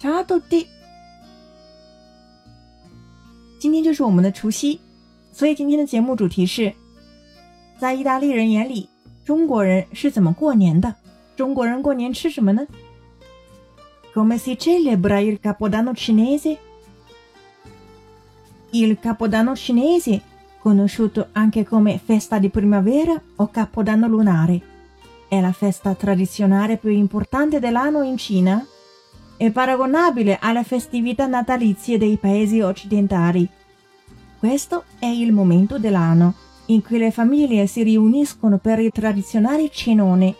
Ciao a tutti！今天就是我们的除夕，所以今天的节目主题是：在意大利人眼里，中国人是怎么过年的？中国人过年吃什么呢？Come si celebra il Capodanno cinese? Il Capodanno cinese, conosciuto anche come festa di primavera o Capodanno lunare, è la festa tradizionale più importante dell'anno in Cina. È paragonabile alle festività natalizie dei paesi occidentali. Questo è il momento dell'anno in cui le famiglie si riuniscono per il tradizionale cenone.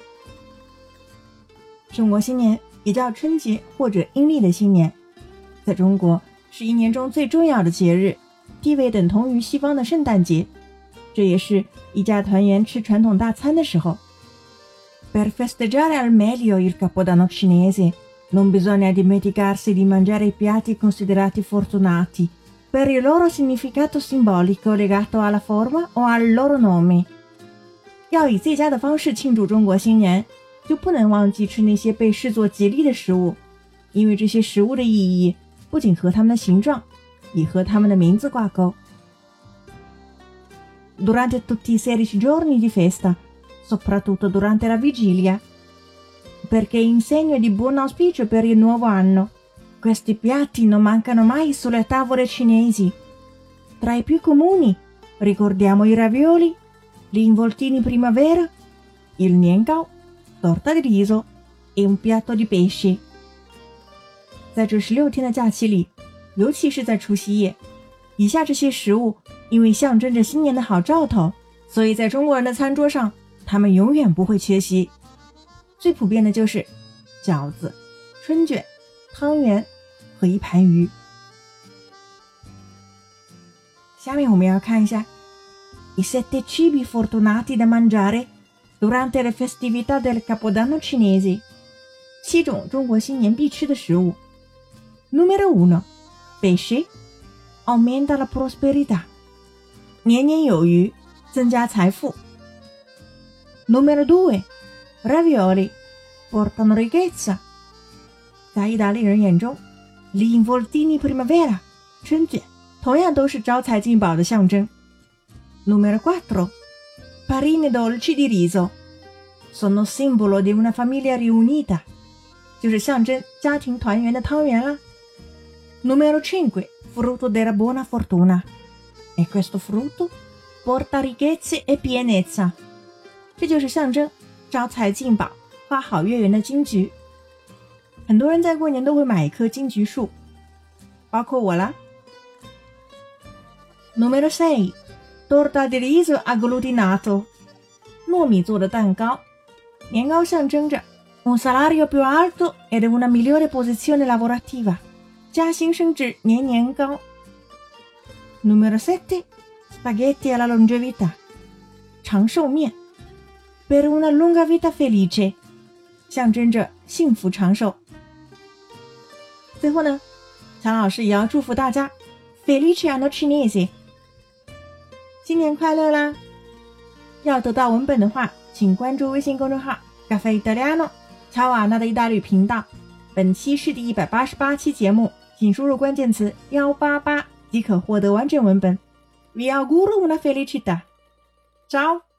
中国新年也叫春节或者阴历的新年，在中国是一年中最重要的节日，地位等同于西方的圣诞节。这也是一家团圆吃传统大餐的时候。Per festeggiare al meglio il Capodanno cinese, non bisogna dimenticarsi di mangiare i piatti considerati fortunati per il loro significato simbolico legato alla forma o al loro nome。要以最佳的方式庆祝中国新年，就不能忘记吃那些被视作吉利的食物，因为这些食物的意义不仅和它们的形状，也和它们的名字挂钩。Durante tutti i sedici giorni di festa, soprattutto durante la vigilia, perché in segno di buon auspicio per il nuovo anno, questi piatti non mancano mai sulle tavole cinesi. Tra i più comuni ricordiamo i ravioli, gli involtini primavera, il niangao, torta di riso e un piatto di pesce。在这十六天的假期里，尤其是在除夕夜，以下这些食物因为象征着新年的好兆头，所以在中国人的餐桌上，它们永远不会缺席。 最普遍的就是饺子、春卷、汤圆和一盘鱼。下面我们要看一下 i sette cibi fortunati da mangiare durante le festività del Capodanno cinese，七种中国新年必吃的食物。Numero uno, pesce aumenta la prosperità，年年有余，增加财富。Numero due, ravioli portano ricchezza，在意大利人眼中，gli involtini primavera 春卷同样都是招财进宝的象征。Numero quattro, parine dolci di riso sono simbolo di una famiglia riunita，就是象征家庭团圆的汤圆啦。Numero cinque, frutto della buona fortuna. E questo frutto porta ricchezze e pienezza. 这就是象征 招财进宝、花好月圆的金桔。很多人在过年都会买一棵金桔树，包括我啦。Numero sei, torta di riso agglutinato. 糯米做的蛋糕，年糕象征着 un salario più alto ed una migliore posizione lavorativa. 加薪升职，年年高。Numero sette, spaghetti alla longevità，长寿面。Per una lunga vita felice，象征着幸福长寿。最后呢，乔老师也要祝福大家，Felice anno cinese，新年快乐啦！要得到文本的话，请关注微信公众号“咖啡意大利诺”乔瓦纳的意大利频道。本期是第一百八十八期节目。请输入关键词“幺八八”即可获得完整文本。We auguro una felicità。Ciao。